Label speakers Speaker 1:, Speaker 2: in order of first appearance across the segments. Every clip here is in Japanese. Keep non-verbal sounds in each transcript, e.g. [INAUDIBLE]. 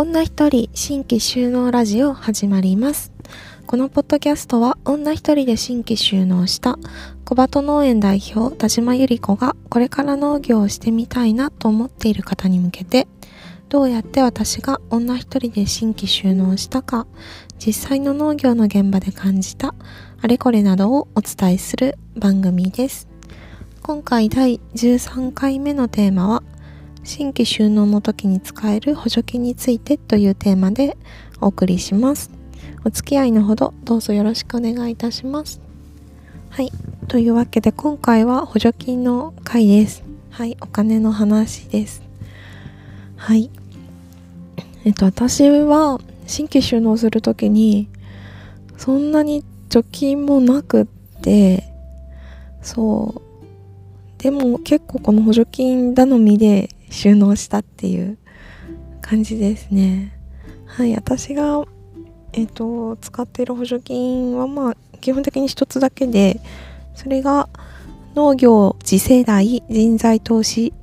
Speaker 1: 女一人新規収納ラジオ始まります。このポッドキャストは女一人で新規収納した小鳩農園代表田島由里子がこれから農業をしてみたいなと思っている方に向けてどうやって私が女一人で新規収納したか実際の農業の現場で感じたあれこれなどをお伝えする番組です。今回第13回目のテーマは新規収納の時に使える補助金についてというテーマでお送りします。お付き合いのほどどうぞよろしくお願いいたします。はい。というわけで今回は補助金の回です。はい。お金の話です。はい。えっと、私は新規収納するときにそんなに貯金もなくって、そう。でも結構この補助金頼みで収納したっていう感じですね。はい。私がえっ、と使っている補助金はまあ基本的に一つだけでそれが農業次世代人材投資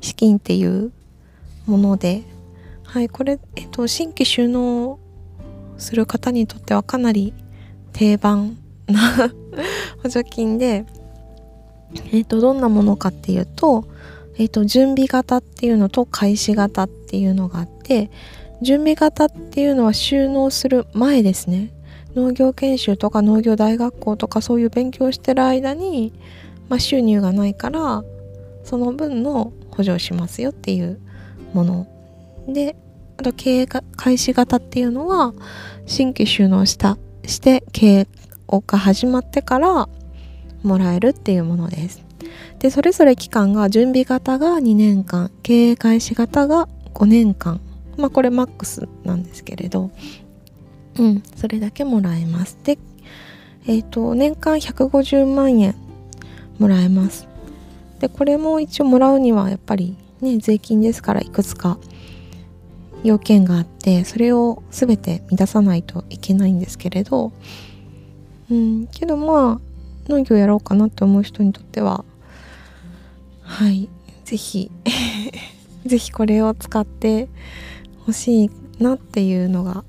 Speaker 1: 資金っていうものではいこれ、えっと新規収納する方にとってはかなり定番な [LAUGHS] 補助金でえっとどんなものかっていうとえっと準備型っていうのと開始型っていうのがあって準備型っていうのは収納する前ですね。農業研修とか農業大学校とかそういう勉強してる間に、まあ、収入がないからその分の補助をしますよっていうもの。であと経営開始型っていうのは新規収納したして経営が始まってからもらえるっていうものです。でそれぞれ期間が準備型が2年間経営開始型が5年間。まあこれマックスなんですけれど。うんそれだけもらえます。でえっ、ー、と年間150万円もらえます。でこれも一応もらうにはやっぱりね税金ですからいくつか要件があってそれを全て満たさないといけないんですけれど。うんけどまあ農業やろうかなって思う人にとってははい。是非是非これを使って欲しいなっていうのが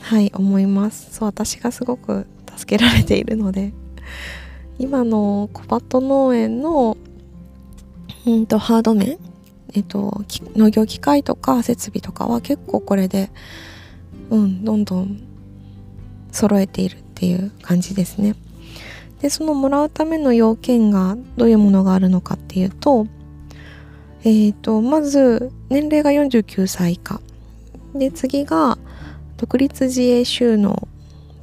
Speaker 1: はい思います。そう私がすごく助けられているので。今の小鳩農園のうんとハード面えっと農業機械とか設備とかは結構これでうんどんどん揃えているっていう感じですね。でそのもらうための要件がどういうものがあるのかっていうとえ、ー、とまず年齢が49歳以下。で次が独立自営収納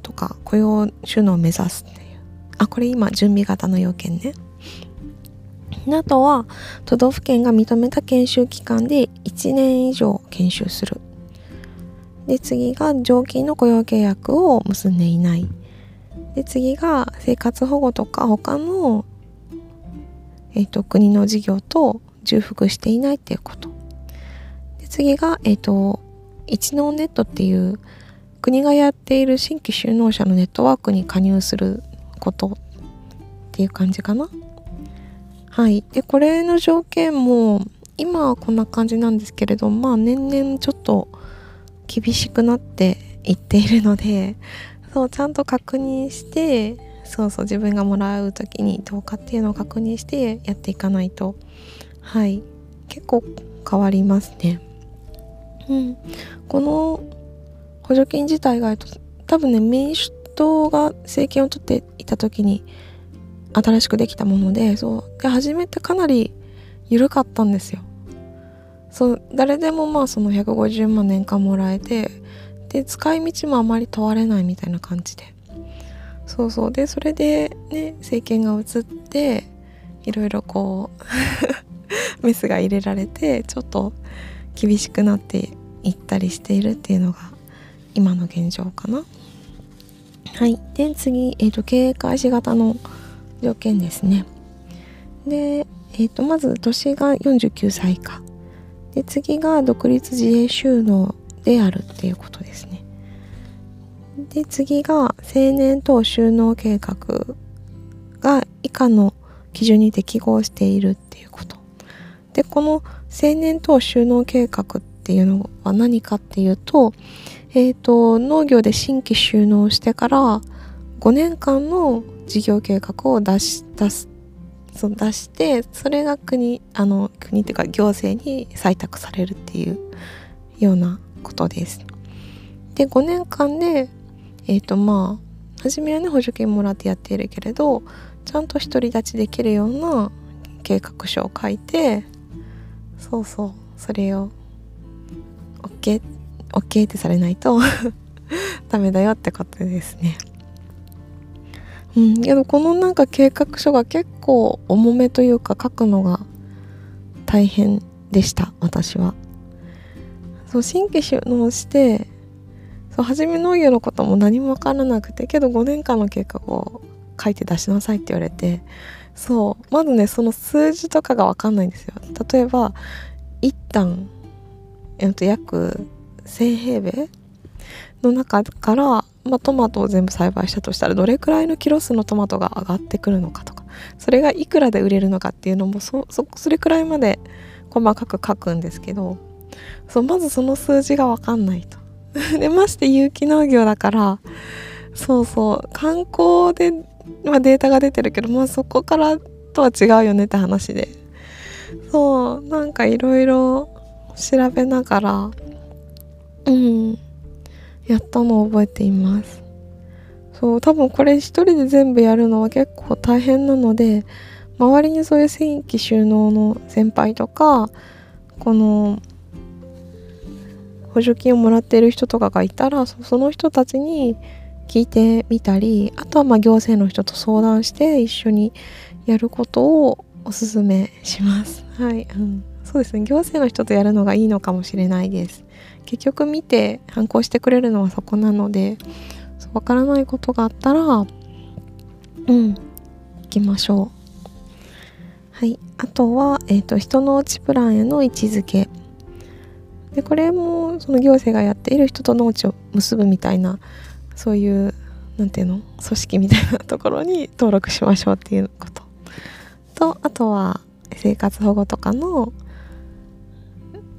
Speaker 1: とか雇用収納を目指すっていう。あこれ今準備型の要件ね。あとは都道府県が認めた研修期間で1年以上研修する。で次が常勤の雇用契約を結んでいない。で次が生活保護とか他の、えーと、国の事業と重複していないっていうこと。で次がえ、ー、と一農ネットっていう国がやっている新規就農者のネットワークに加入することっていう感じかな。はい。でこれの条件も今はこんな感じなんですけれどまあ年々ちょっと厳しくなっていっているのでそうちゃんと確認してそうそう自分がもらう時にどうかっていうのを確認してやっていかないと。はい。結構変わりますね。うん。この補助金自体が多分ね民主党が政権を取っていた時に新しくできたものでそう。で初めてかなり緩かったんですよ。そう誰でもまあその150万年間もらえてで使い道もあまり問われないみたいな感じで。そうそう。でそれでね政権が移っていろいろこう [LAUGHS] メスが入れられてちょっと厳しくなっていったりしているっていうのが今の現状かな。はい。で次、えーと、経営開始型の条件ですね。で、えーと、まず年が49歳以下。で次が独立自営収納であるっていうことですね。で次が青年等収納計画が以下の基準に適合しているっていうこと。でこの青年等収納計画っていうのは何かっていうと,、えーと、農業で新規収納してから5年間の事業計画を出し出すそ出してそれが国あの国っていうか行政に採択されるっていうようなことです。で5年間でえっ、ー、とまあ初めはね補助金もらってやっているけれどちゃんと独り立ちできるような計画書を書いてそうそうそれを OK, OK ってされないと [LAUGHS] ダメだよってことですね。うん、けどこのなんか計画書が結構重めというか書くのが大変でした私は。そう新規収納してそう初め農業のことも何も分からなくてけど5年間の計画を書いて出しなさいって言われてそうまずねその数字とかが分かんないんですよ。例えば一旦、えっと、約1000平米の中から、まあ、トマトを全部栽培したとしたらどれくらいのキロ数のトマトが上がってくるのかとかそれがいくらで売れるのかっていうのもそそそれくらいまで細かく書くんですけどそうまずその数字が分かんないと。[LAUGHS] でまして有機農業だからそうそう観光で、まあ、データが出てるけどまあそこからとは違うよねって話でそうなんかいろいろ調べながらうんやったのを覚えていますそう多分これ一人で全部やるのは結構大変なので周りにそういう新規収納の先輩とかこの補助金をもらってる人とかがいたらその人たちに聞いてみたりあとはま行政の人と相談して一緒にやることをおすすめします。はい、うん、そうですね。行政の人とやるのがいいのかもしれないです。結局見て反抗してくれるのはそこなので、わからないことがあったら、うん、行きましょう。はい、あとは、えーと、人の内プランへの位置づけ。でこれもその行政がやっている人と農地を結ぶみたいなそういう何ていうの組織みたいなところに登録しましょうっていうこと。とあとは生活保護とかの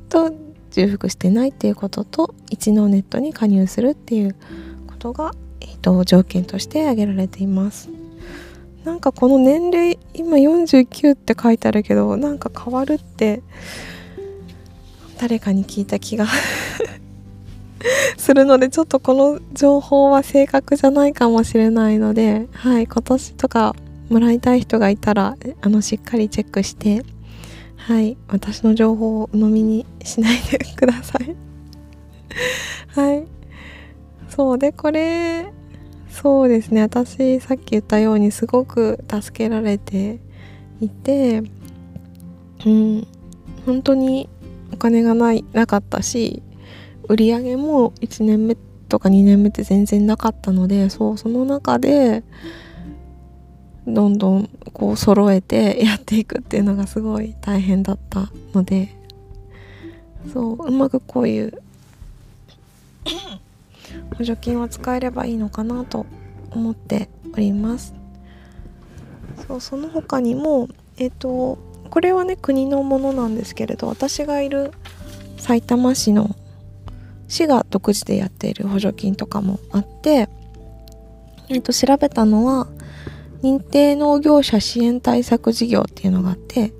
Speaker 1: と重複してないっていうことと一農ネットに加入するっていうことが、えーと、条件として挙げられています。なんかこの年齢今49って書いてあるけどなんか変わるって誰かに聞いた気が [LAUGHS] するのでちょっとこの情報は正確じゃないかもしれないのではい今年とかもらいたい人がいたらあのしっかりチェックしてはい私の情報を鵜呑みにしないでください。はい。そうでこれそうですね私さっき言ったようにすごく助けられていてうん本当にお金がないなかったし売り上げも1年目とか2年目って全然なかったのでそうその中でどんどんこう揃えて [LAUGHS] やっていくっていうのがすごい大変だったのでそううまくこういう補助金を使えればいいのかなと思っております。そうその他にもえっ、とこれはね国のものなんですけれど私がいる埼玉市の市が独自でやっている補助金とかもあって、えー、と調べたのは認定農業者支援対策事業っていうのがあって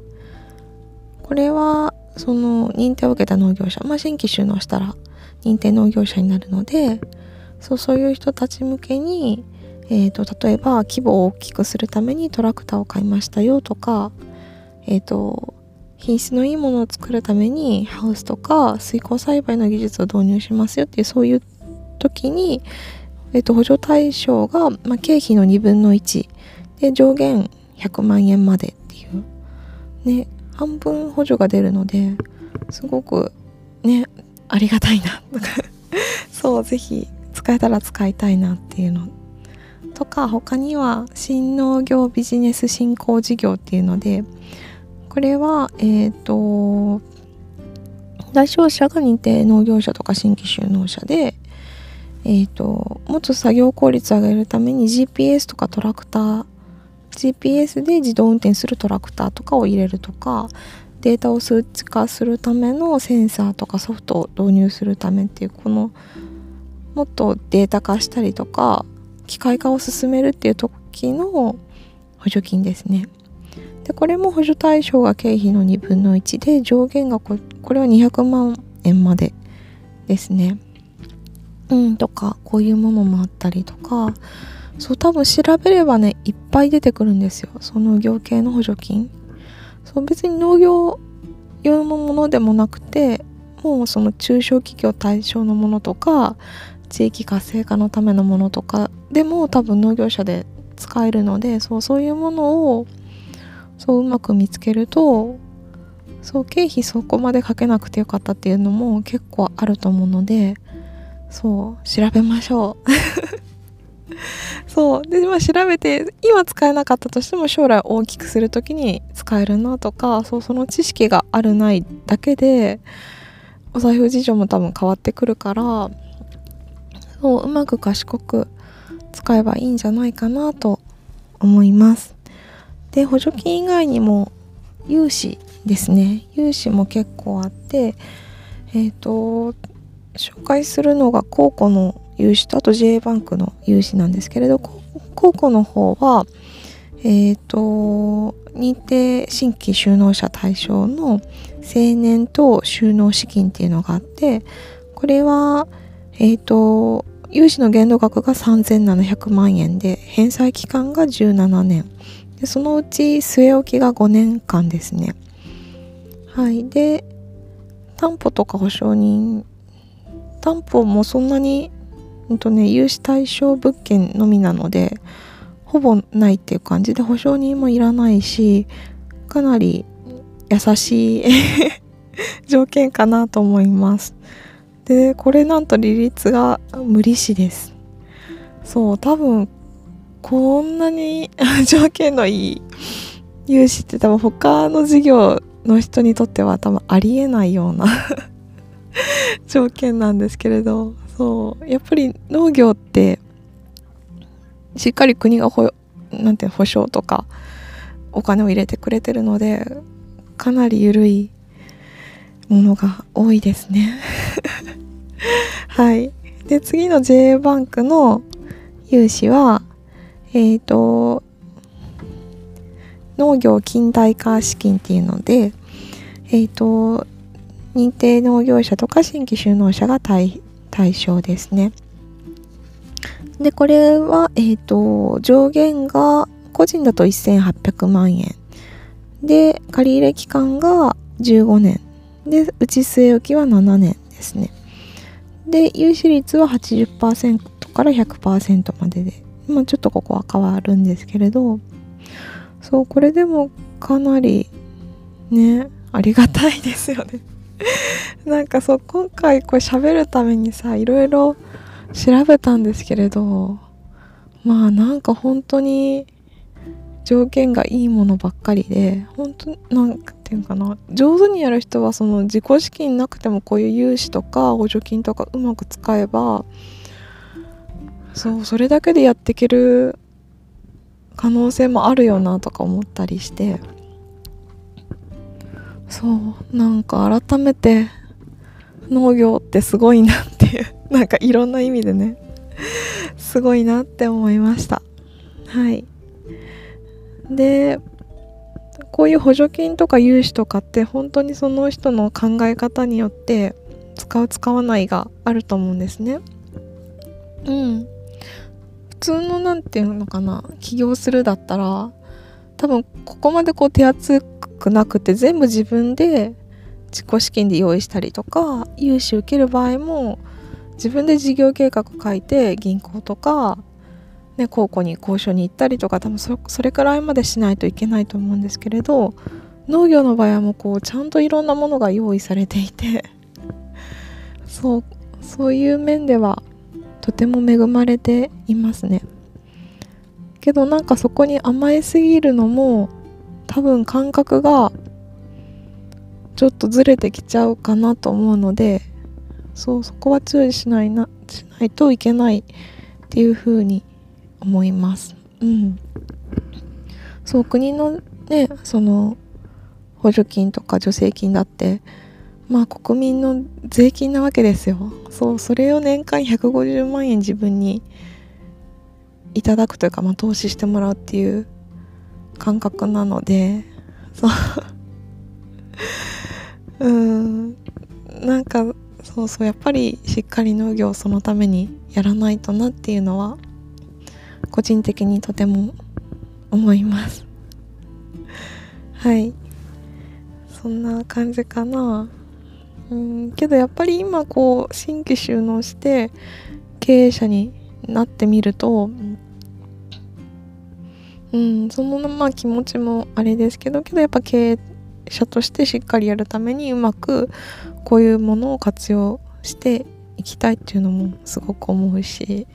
Speaker 1: これはその認定を受けた農業者、まあ、新規収納したら認定農業者になるのでそうそういう人たち向けに、えーと、例えば規模を大きくするためにトラクターを買いましたよとか、えーと、品質のいいものを作るためにハウスとか水耕栽培の技術を導入しますよっていうそういう時に、えーと補助対象が、まあ、経費の2分の1で上限100万円までっていう。ね半分補助が出るのですごくねありがたいな。と [LAUGHS] かそう是非使えたら使いたいなっていうの。とか他には新農業ビジネス振興事業っていうのでこれはえっ、ー、と対象者が認定農業者とか新規就農者でえっ、ー、ともっと作業効率を上げるために GPS とかトラクター GPS で自動運転するトラクターとかを入れるとかデータを数値化するためのセンサーとかソフトを導入するためっていうこのもっとデータ化したりとか機械化を進めるっていう時の補助金ですね。でこれも補助対象が経費の2分の1で上限がここれは200万円までですね。うんとかこういうものもあったりとか。そう多分調べればねいっぱい出てくるんですよ。その業系の補助金。そう別に農業用のものでもなくてもうその中小企業対象のものとか地域活性化のためのものとかでも多分農業者で使えるのでそうそういうものをそううまく見つけるとそう経費そこまでかけなくてよかったっていうのも結構あると思うのでそう調べましょう。[LAUGHS] そう。で、まあ、調べて今使えなかったとしても将来大きくする時に使えるなとかそうその知識があるないだけでお財布事情も多分変わってくるからそううまく賢く使えばいいんじゃないかなと思います。で補助金以外にも融資ですね。融資も結構あってえっ、ー、と紹介するのが高校の融資とあと J バンクの融資なんですけれど高校の方はえっ、ー、と認定新規就農者対象の青年と就農資金っていうのがあってこれはえっ、ー、と融資の限度額が3700万円で返済期間が17年。でそのうち据え置きが5年間ですね。はい。で担保とか保証人担保もそんなに、うんとね、融資対象物件のみなのでほぼないっていう感じで保証人もいらないしかなり優しい [LAUGHS] 条件かなと思います。でこれなんと利率が無利子です。そう多分こんなに [LAUGHS] 条件のいい融資って多分他の事業の人にとっては多分ありえないような [LAUGHS] 条件なんですけれどそうやっぱり農業ってしっかり国がほなんて保証とかお金を入れてくれてるのでかなり緩いものが多いですね。[LAUGHS] はい。で次の J バンクの融資はえっ、ー、と農業近代化資金っていうのでえっ、ー、と認定農業者とか新規就農者が対対象ですね。で、これは、えっ、ー、と、上限が個人だと1800万円。で、借入期間が15年。で、内据え置きは7年ですね。で、融資率は80%から100%までで、まあちょっとここは変わるんですけれど、そう、これでもかなりね、ありがたいですよね。[LAUGHS] なんかそう今回これ喋るためにさいろいろ調べたんですけれどまあなんか本当に条件がいいものばっかりで本当なんていうかな上手にやる人はその自己資金なくてもこういう融資とか補助金とかうまく使えばそうそれだけでやっていける可能性もあるよなとか思ったりして。そうなんか改めて農業ってすごいなっていう [LAUGHS] なんかいろんな意味でねすごいなって思いました。はい。でこういう補助金とか融資とかって本当にその人の考え方によって使う使わないがあると思うんですね。うん。通の何て言うのかな起業するだったら多分ここまでこう手厚くなくて全部自分で自己資金で用意したりとか融資受ける場合も自分で事業計画書いて銀行とか、ね、高校に交渉に行ったりとか多分それくらいまでしないといけないと思うんですけれど農業の場合はもうこうちゃんといろんなものが用意されていて [LAUGHS] そうそういう面ではとても恵まれていますねけどなんかそこに甘えすぎるのも多分感覚がちょっとずれてきちゃうかなと思うのでそうそこは注意しないなしないといけないっていうふうに思います。うん、そう国のねその補助金とか助成金だってまあ国民の税金なわけですよ。そうそれを年間150万円自分にいただくというか、まあ、投資してもらうっていう感覚なので。そう。[LAUGHS] うん。なんかそうそうやっぱりしっかり農業をそのためにやらないとなっていうのは個人的にとても思います。はい。そんな感じかな。うん。けどやっぱり今こう新規収納して経営者になってみるとうん。そのまあ気持ちもあれですけどけどやっぱ経営者としてしっかりやるためにうまくこういうものを活用していきたいっていうのもすごく思うし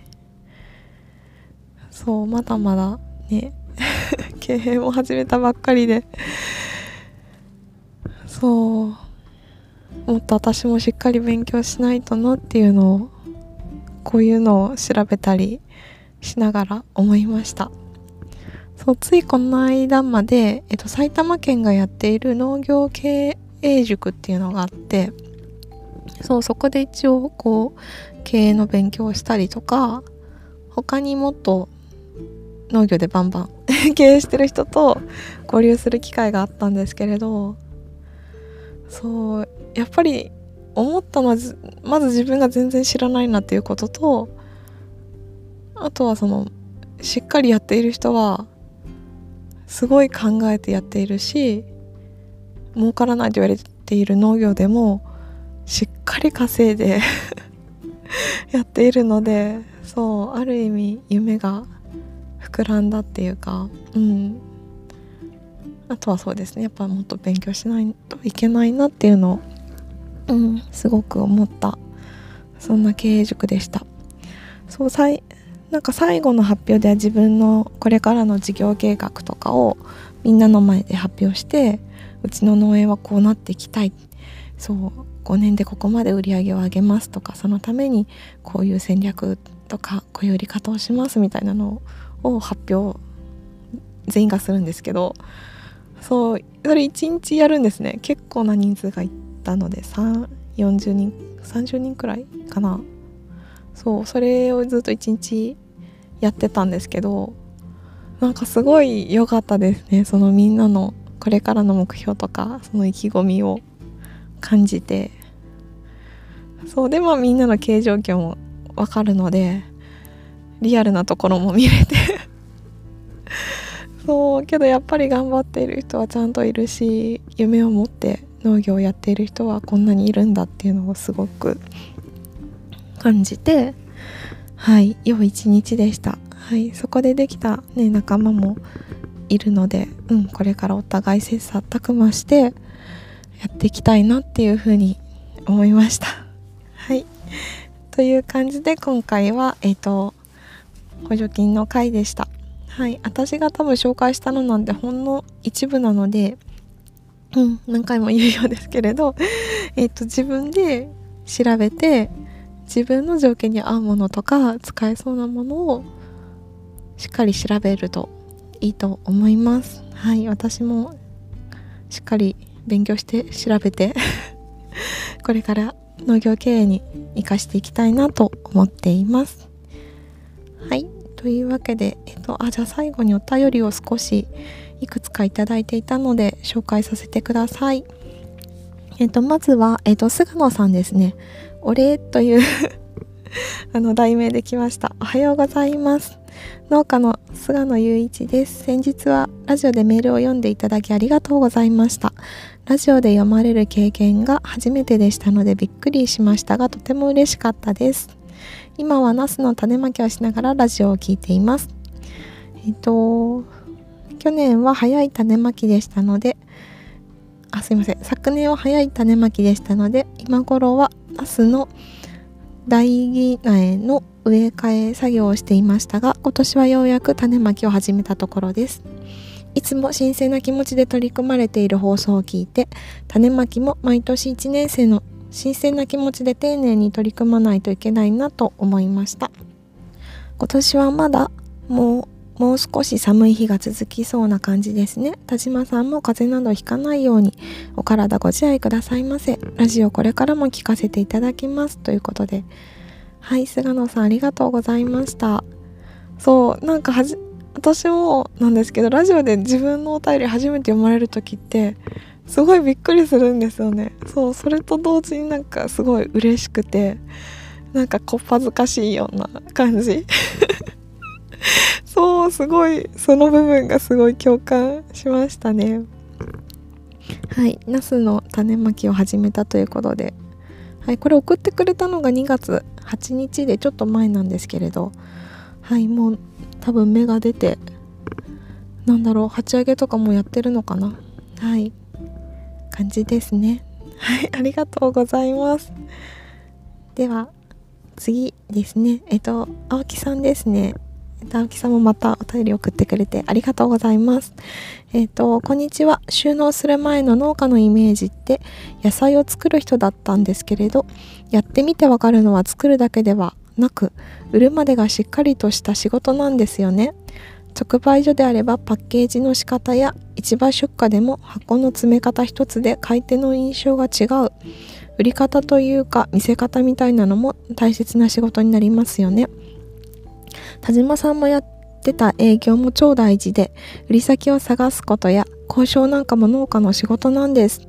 Speaker 1: そうまだまだね [LAUGHS] 経営も始めたばっかりで。そう。もっと私もしっかり勉強しないとなっていうのをこういうのを調べたりしながら思いました。そうついこの間まで、えっと、埼玉県がやっている農業経営塾っていうのがあってそうそこで一応こう経営の勉強をしたりとか他にもっと農業でバンバン [LAUGHS] 経営してる人と交流する機会があったんですけれどそうやっぱり思ったのはまず自分が全然知らないなっていうこととあとはそのしっかりやっている人はすごい考えてやっているし儲からないと言われている農業でもしっかり稼いで [LAUGHS] やっているのでそうある意味夢が膨らんだっていうかうん。あとはそうですね。やっぱもっと勉強しないといけないなっていうのを、うん、すごく思った。そんな経営塾でした。そう最なんか最後の発表では自分のこれからの事業計画とかをみんなの前で発表してうちの農園はこうなっていきたい。そう5年でここまで売り上げを上げますとかそのためにこういう戦略とかこういう売り方をしますみたいなのを発表全員がするんですけど。そうそれ1日やるんですね。結構な人数がいて。たので340人30人くらいかな。そうそれをずっと1日やってたんですけどなんかすごい良かったですね。そのみんなのこれからの目標とかその意気込みを感じて。そうでまあみんなの経営状況も分かるのでリアルなところも見れて。そうけどやっぱり頑張っている人はちゃんといるし夢を持って農業をやっている人はこんなにいるんだっていうのをすごく感じてはい良い一日でしたはいそこでできた、ね、仲間もいるので、うん、これからお互い切磋琢磨してやっていきたいなっていうふうに思いました。[LAUGHS] はい。という感じで今回は、えっ、ー、と、補助金の回でした。はい。私が多分紹介したのなんてほんの一部なので、うん、何回も言うようですけれど、[LAUGHS] えっ、と、自分で調べて、自分の条件に合うものとか使えそうなものをしっかり調べるといいと思います。はい。私もしっかり勉強して調べて [LAUGHS] これから農業経営に生かしていきたいなと思っています。はい。というわけで、えっと、あ、じゃあ最後にお便りを少しいくつかいただいていたので紹介させてください。えっと、まずは、えっと、菅野さんですね。お礼という [LAUGHS] あの、題名で来ました。おはようございます。農家の菅野雄一です。先日はラジオでメールを読んでいただきありがとうございました。ラジオで読まれる経験が初めてでしたのでびっくりしましたがとても嬉しかったです。今はナスの種まきをしながらラジオを聴いています。えっと、去年は早い種まきでしたので、あ、すいません。昨年は早い種まきでしたので、今頃はナスの大義苗の植え替え作業をしていましたが、今年はようやく種まきを始めたところです。いつも新鮮な気持ちで取り組まれている放送を聞いて種まきも毎年1年生の新鮮な気持ちで丁寧に取り組まないといけないなと思いました今年はまだもうもう少し寒い日が続きそうな感じですね。田島さんも風邪などひかないようにお体ご自愛くださいませ。ラジオこれからも聞かせていただきます。ということで。はい、菅野さんありがとうございました。そう、なんかはじ、私もなんですけど、ラジオで自分のお便り初めて読まれる時って、すごいびっくりするんですよね。そう、それと同時になんかすごい嬉しくて、なんかこっぱずかしいような感じ。[LAUGHS] そうすごいその部分がすごい共感しましたね。はいナスの種まきを始めたということで。はいこれ送ってくれたのが2月8日でちょっと前なんですけれど。はいもう多分芽が出てなんだろう鉢上げとかもやってるのかな。はい感じですね。はいありがとうございます。では次ですね。えっと青木さんですね。直樹さんもまたお便り送ってくれてありがとうございます。えっ、ー、と、こんにちは。収納する前の農家のイメージって野菜を作る人だったんですけれど、やってみてわかるのは作るだけではなく、売るまでがしっかりとした仕事なんですよね。直売所であればパッケージの仕方や市場出荷でも箱の詰め方一つで買い手の印象が違う。売り方というか見せ方みたいなのも大切な仕事になりますよね。田島さんもやってた営業も超大事で、売り先を探すことや交渉なんかも農家の仕事なんです。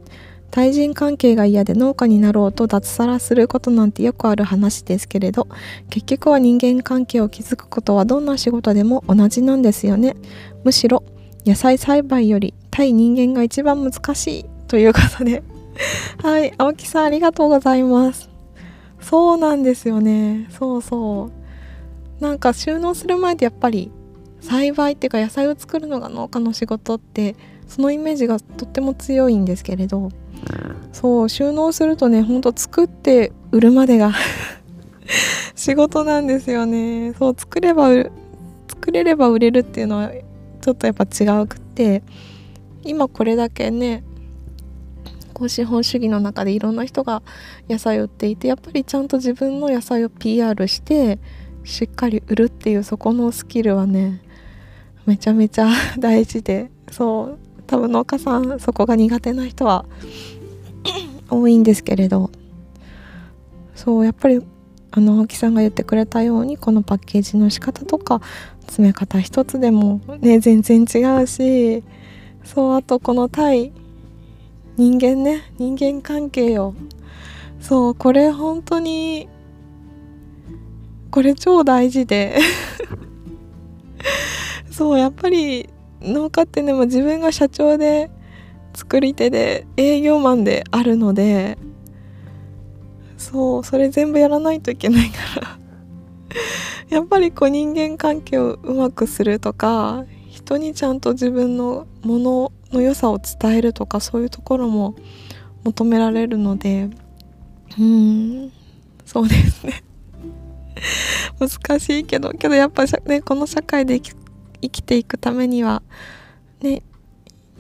Speaker 1: 対人関係が嫌で農家になろうと脱サラすることなんてよくある話ですけれど結局は人間関係を築くことはどんな仕事でも同じなんですよね。むしろ野菜栽培より対人間が一番難しいということで。[LAUGHS] はい青木さんありがとうございます。そうなんですよね。そうそう。なんか収納する前でやっぱり栽培っていうか野菜を作るのが農家の仕事ってそのイメージがとっても強いんですけれどそう収納するとねほんと作って売るまでが [LAUGHS] 仕事なんですよね。そう作れば作れれば売れるっていうのはちょっとやっぱ違うくって今これだけねこう資本主義の中でいろんな人が野菜を売っていてやっぱりちゃんと自分の野菜を PR してしっかり売るっていうそこのスキルはねめちゃめちゃ [LAUGHS] 大事でそう多分農家さんそこが苦手な人は [COUGHS] 多いんですけれどそうやっぱりあの青木さんが言ってくれたようにこのパッケージの仕方とか詰め方一つでもね全然違うしそうあとこの対人間ね人間関係よそうこれ本当にこれ超大事で。そうやっぱり農家ってねも自分が社長で作り手で営業マンであるのでそうそれ全部やらないといけないから。やっぱりこう人間関係をうまくするとか人にちゃんと自分のものの良さを伝えるとかそういうところも求められるので。うんそうですね。難しいけどけどやっぱねこの社会で生きていくためにはね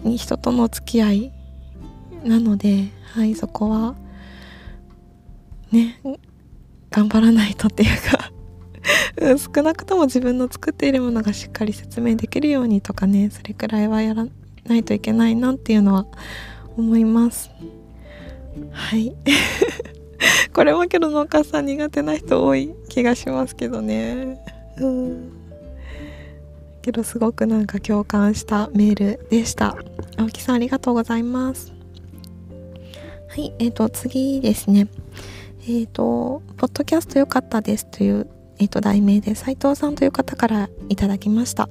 Speaker 1: 人との付き合いなのではいそこはね頑張らないとっていうか少なくとも自分の作っているものがしっかり説明できるようにとかねそれくらいはやらないといけないなっていうのは思います。はい。[LAUGHS] これもけど農家さん苦手な人多い。気がしますけどねうんけどすごくなんか共感したメールでした青木さんありがとうございますはいえーと次ですねえっ、ー、とポッドキャスト良かったですというえっ、ー、と、題名で斉藤さんという方からいただきました。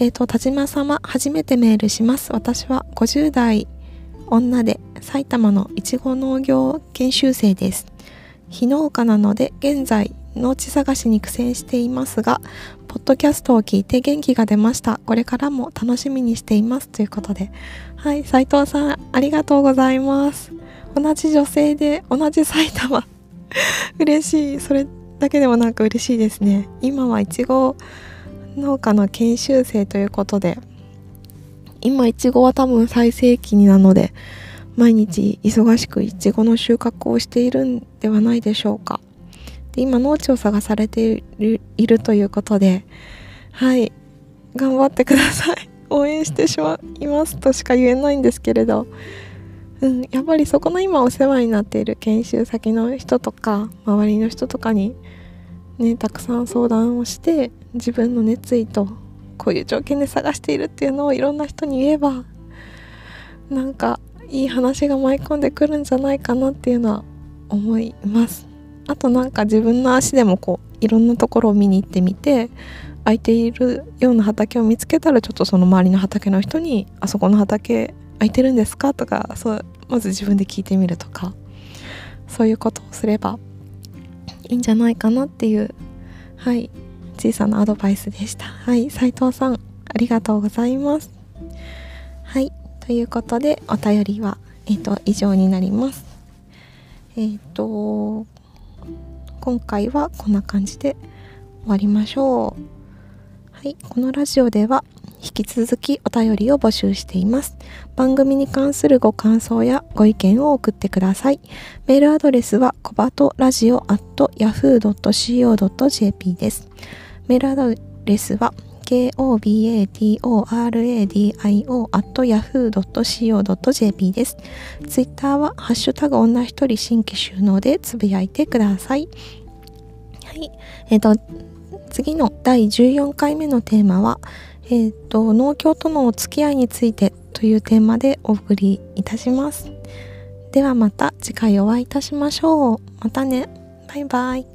Speaker 1: えっ、と、田島様、初めてメールします。私は50代女で埼玉のいちご農業研修生です。非農家なので現在農地探しに苦戦していますが、ポッドキャストを聞いて元気が出ました。これからも楽しみにしています。ということで。はい、斉藤さん、ありがとうございます。同じ女性で、同じ埼玉。[LAUGHS] 嬉しい。それだけでもなんか嬉しいですね。今はいちご農家の研修生ということで、今いちごは多分最盛期なので、毎日忙しくいちごの収穫をしているんではないでしょうかで今農地を探されているということではい。頑張ってください。[LAUGHS] 応援してしまいますとしか言えないんですけれど。うん、やっぱりそこの今お世話になっている研修先の人とか周りの人とかにねたくさん相談をして自分の熱意とこういう条件で探しているっていうのをいろんな人に言えばなんかいい話が舞い込んでくるんじゃないかなっていうのは思います。あとなんか自分の足でもこういろんなところを見に行ってみて空いているような畑を見つけたらちょっとその周りの畑の人に「あそこの畑空いてるんですか?」とかそうまず自分で聞いてみるとかそういうことをすればいいんじゃないかなっていうはい小さなアドバイスでした。はい斉藤さんありがとうございます。はいということでお便りはえっ、ー、と以上になります。えっ、ー、と今回はこんな感じで終わりましょうはいこのラジオでは引き続きお便りを募集しています。番組に関するご感想やご意見を送ってください。メールアドレスはコバトラジオ at yahoo.co.jp です。メールアドレスは kobatoradio.yahoo.co.jp です。ツイッターはハッシュタグ女一人新規収納でつぶやいてください。はい。えっ、ー、と、次の第14回目のテーマは、えっ、ー、と、農協とのお付き合いについてというテーマでお送りいたします。ではまた次回お会いいたしましょう。またね。バイバイ。